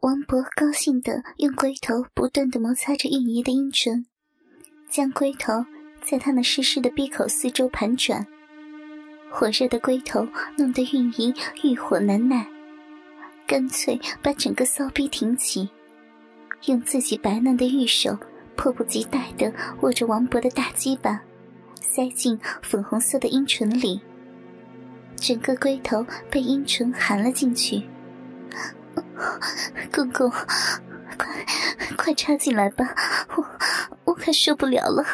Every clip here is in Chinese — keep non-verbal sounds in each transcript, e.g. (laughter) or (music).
王博高兴地用龟头不断地摩擦着韵仪的阴唇，将龟头在她那湿湿的闭口四周盘转。火热的龟头弄得韵仪欲火难耐，干脆把整个骚逼挺起，用自己白嫩的玉手迫不及待地握着王博的大鸡巴，塞进粉红色的阴唇里。整个龟头被阴唇含了进去。(laughs) 公公，快快插进来吧，我我快受不了了，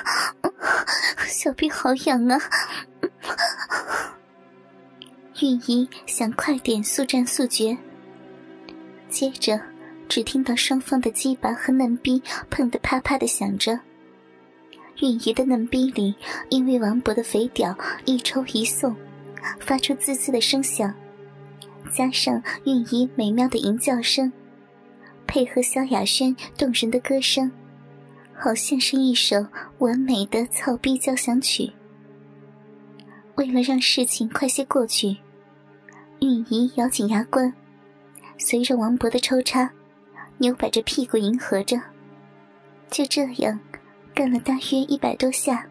(laughs) 小臂好痒啊！玉仪想快点速战速决，接着只听到双方的鸡巴和嫩逼碰得啪啪的响着。玉仪的嫩逼里因为王勃的肥屌一抽一送，发出滋滋的声响。加上韵仪美妙的吟叫声，配合萧亚轩动人的歌声，好像是一首完美的草逼交响曲。为了让事情快些过去，韵仪咬紧牙关，随着王勃的抽插，扭摆着屁股迎合着。就这样，干了大约一百多下，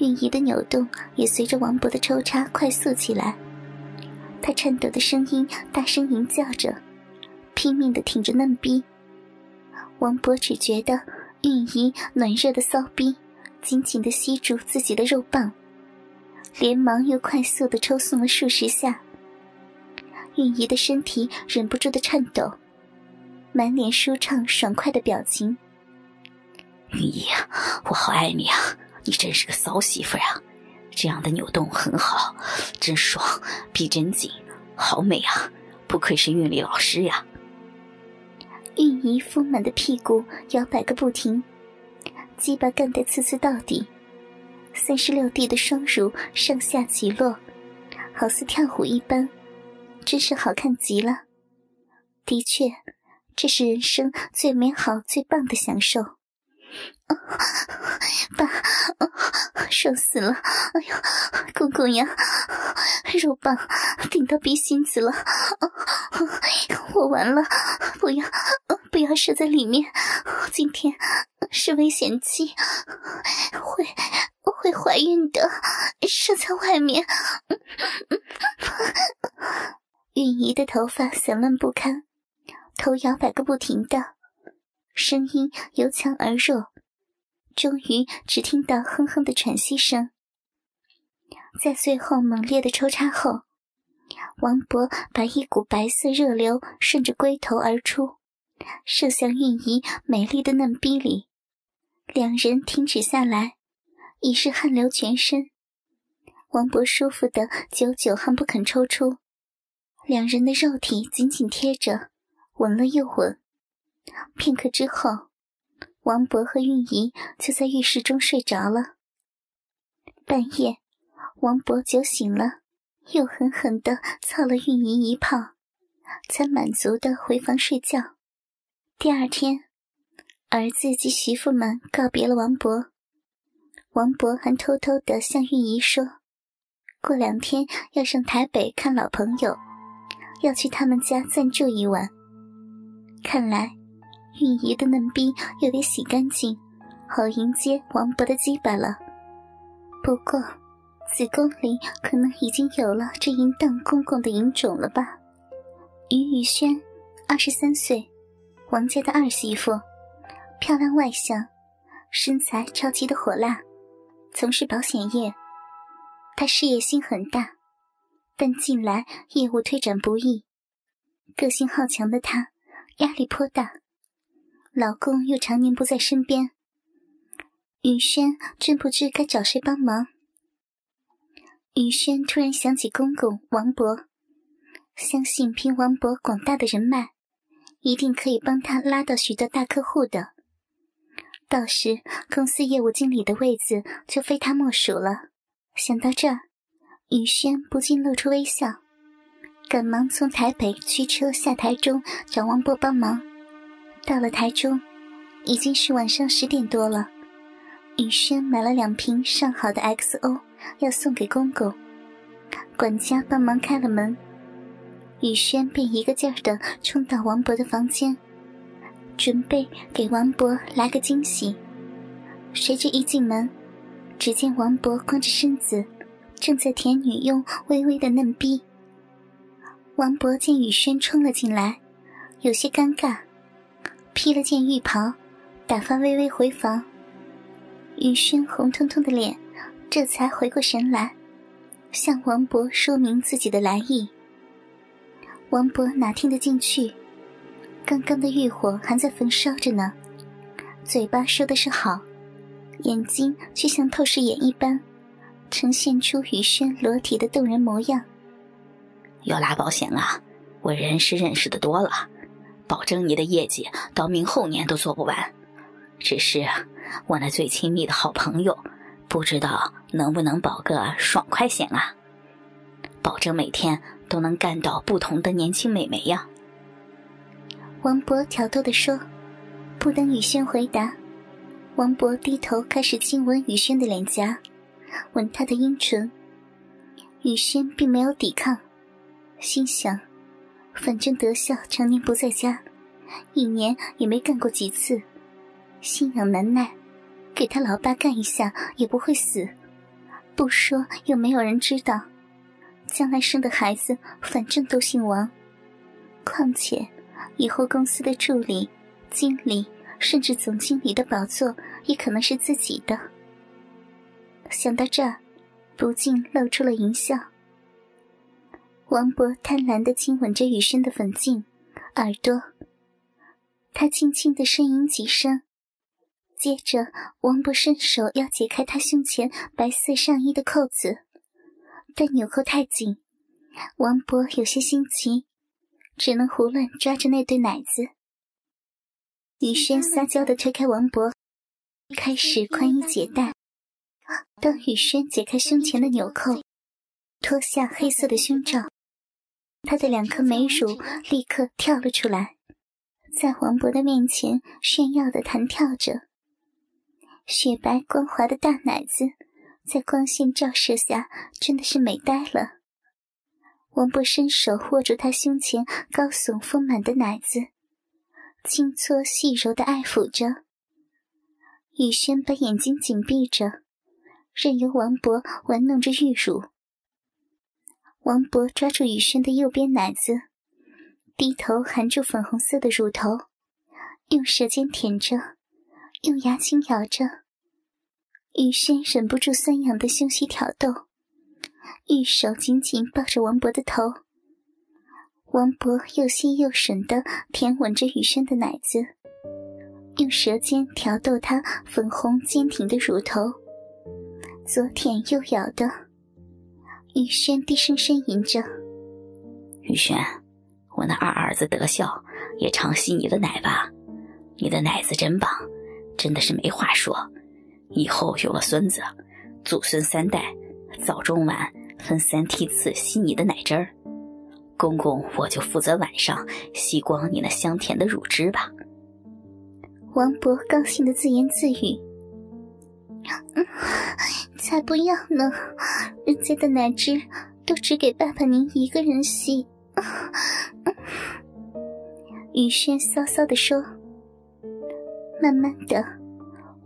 韵仪的扭动也随着王勃的抽插快速起来。他颤抖的声音大声吟叫着，拼命的挺着嫩逼。王博只觉得韵仪暖热的骚逼紧紧的吸住自己的肉棒，连忙又快速的抽送了数十下。韵仪的身体忍不住的颤抖，满脸舒畅爽快的表情。韵仪，我好爱你啊！你真是个骚媳妇呀！这样的扭动很好，真爽，逼真紧，好美啊！不愧是韵律老师呀。韵仪丰满的屁股摇摆个不停，鸡巴干得刺刺到底，三十六 D 的双乳上下起落，好似跳舞一般，真是好看极了。的确，这是人生最美好、最棒的享受。爸，爽死了！哎呀，公公呀，肉棒顶到鼻心子了！我完了！不要，不要射在里面！今天是危险期，会会怀孕的。射在外面。韵仪的头发散乱不堪，头摇摆个不停的，声音由强而弱。终于只听到哼哼的喘息声，在最后猛烈的抽插后，王勃把一股白色热流顺着龟头而出，射向韵仪美丽的嫩逼里。两人停止下来，已是汗流全身。王勃舒服的久久还不肯抽出，两人的肉体紧紧贴着，吻了又吻。片刻之后。王博和韵仪就在浴室中睡着了。半夜，王博酒醒了，又狠狠地操了韵仪一炮，才满足地回房睡觉。第二天，儿子及媳妇们告别了王博，王博还偷偷地向韵仪说：“过两天要上台北看老朋友，要去他们家暂住一晚。”看来。韵仪的嫩逼又得洗干净，好迎接王伯的鸡巴了。不过，子宫里可能已经有了这淫荡公公的淫种了吧？于宇轩，二十三岁，王家的二媳妇，漂亮外向，身材超级的火辣，从事保险业。她事业心很大，但近来业务推展不易，个性好强的她压力颇大。老公又常年不在身边，雨轩真不知该找谁帮忙。雨轩突然想起公公王博，相信凭王博广大的人脉，一定可以帮他拉到许多大客户的。到时公司业务经理的位子就非他莫属了。想到这儿，雨轩不禁露出微笑，赶忙从台北驱车下台中找王博帮忙。到了台中，已经是晚上十点多了。雨轩买了两瓶上好的 XO，要送给公公。管家帮忙开了门。雨轩便一个劲儿的冲到王博的房间，准备给王博来个惊喜。谁知一进门，只见王博光着身子，正在舔女佣微微的嫩逼。王博见雨轩冲了进来，有些尴尬，披了件浴袍，打发微微回房。雨轩红彤彤的脸，这才回过神来，向王博说明自己的来意。王博哪听得进去？刚刚的欲火还在焚烧着呢，嘴巴说的是好。眼睛却像透视眼一般，呈现出雨轩裸体的动人模样。要拉保险啊！我人是认识的多了，保证你的业绩到明后年都做不完。只是我那最亲密的好朋友，不知道能不能保个爽快险啊？保证每天都能干到不同的年轻美眉呀！王博挑逗地说，不等雨轩回答。王博低头开始亲吻雨轩的脸颊，吻她的阴唇。雨轩并没有抵抗，心想：反正德孝常年不在家，一年也没干过几次，心痒难耐，给他老爸干一下也不会死。不说又没有人知道，将来生的孩子反正都姓王。况且，以后公司的助理、经理。甚至总经理的宝座也可能是自己的。想到这儿，不禁露出了淫笑。王博贪婪的亲吻着雨轩的粉颈、耳朵，他轻轻的呻吟几声，接着王博伸手要解开他胸前白色上衣的扣子，但纽扣太紧，王博有些心急，只能胡乱抓着那对奶子。雨轩撒娇的推开王博，开始宽衣解带。当雨轩解开胸前的纽扣，脱下黑色的胸罩，她的两颗美乳立刻跳了出来，在王博的面前炫耀的弹跳着。雪白光滑的大奶子，在光线照射下真的是美呆了。王博伸手握住她胸前高耸丰满的奶子。轻搓细柔的爱抚着，雨轩把眼睛紧闭着，任由王博玩弄着玉乳。王博抓住雨轩的右边奶子，低头含住粉红色的乳头，用舌尖舔着，用牙轻咬着。雨轩忍不住酸痒的胸息挑逗，玉手紧紧抱着王博的头。王博又吸又吮的舔吻着雨轩的奶子，用舌尖挑逗她粉红坚挺的乳头，左舔右咬的。雨轩低声呻吟着：“雨轩，我那二儿子德孝也常吸你的奶吧？你的奶子真棒，真的是没话说。以后有了孙子，祖孙三代，早中晚分三梯次吸你的奶汁儿。”公公，我就负责晚上吸光你那香甜的乳汁吧。王博高兴的自言自语：“ (laughs) 才不要呢！人家的奶汁都只给爸爸您一个人吸。”雨轩骚骚的说。慢慢的，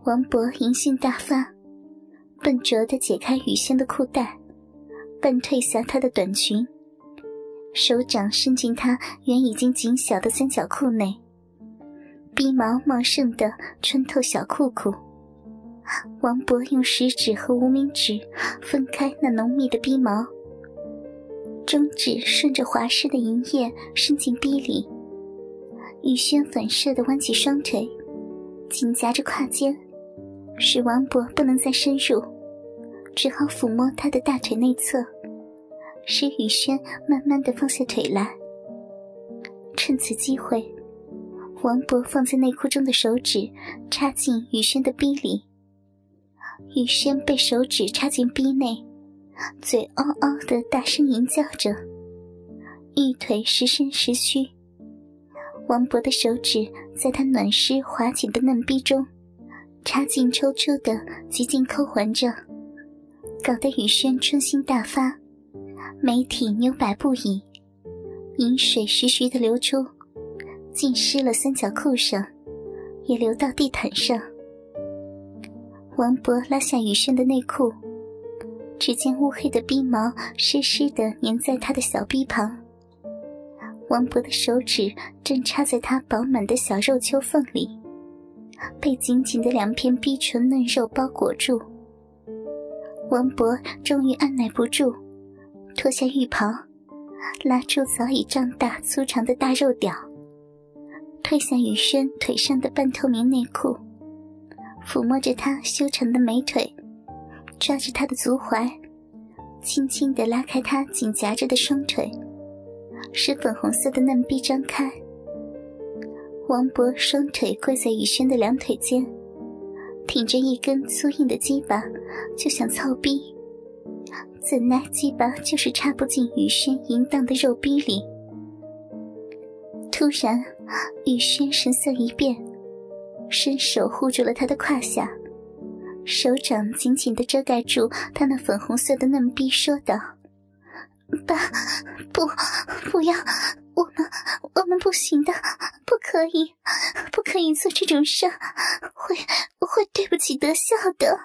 王博淫性大发，笨拙的解开雨轩的裤带，半褪下她的短裙。手掌伸进她原已经紧小的三角裤内，鼻毛茂盛的穿透小裤裤。王博用食指和无名指分开那浓密的鼻毛，中指顺着滑湿的银液伸进逼里。雨轩反射的弯起双腿，紧夹着胯间，使王博不能再深入，只好抚摸他的大腿内侧。使雨轩慢慢的放下腿来。趁此机会，王博放在内裤中的手指插进雨轩的逼里。雨轩被手指插进逼内，嘴嗷嗷的大声吟叫着，玉腿时伸时屈。王博的手指在他暖湿滑紧的嫩逼中插进抽出的，极尽抠环着，搞得雨轩春心大发。眉体扭摆不已，饮水徐徐的流出，浸湿了三角裤上，也流到地毯上。王博拉下雨轩的内裤，只见乌黑的逼毛湿湿的粘在他的小臂旁。王博的手指正插在他饱满的小肉丘缝里，被紧紧的两片逼唇嫩肉包裹住。王博终于按耐不住，脱下浴袍，拉出早已胀大粗长的大肉屌，褪下雨轩腿上的半透明内裤。抚摸着她修长的美腿，抓着她的足踝，轻轻地拉开她紧夹着的双腿，使粉红色的嫩臂张开。王博双腿跪在雨轩的两腿间，挺着一根粗硬的鸡巴，就想操逼，怎奈鸡巴就是插不进雨轩淫荡的肉逼里。突然，雨轩神色一变。伸手护住了他的胯下，手掌紧紧的遮盖住他那粉红色的嫩逼，说道：“爸，不，不要，我们，我们不行的，不可以，不可以做这种事，会，会对不起德孝的。”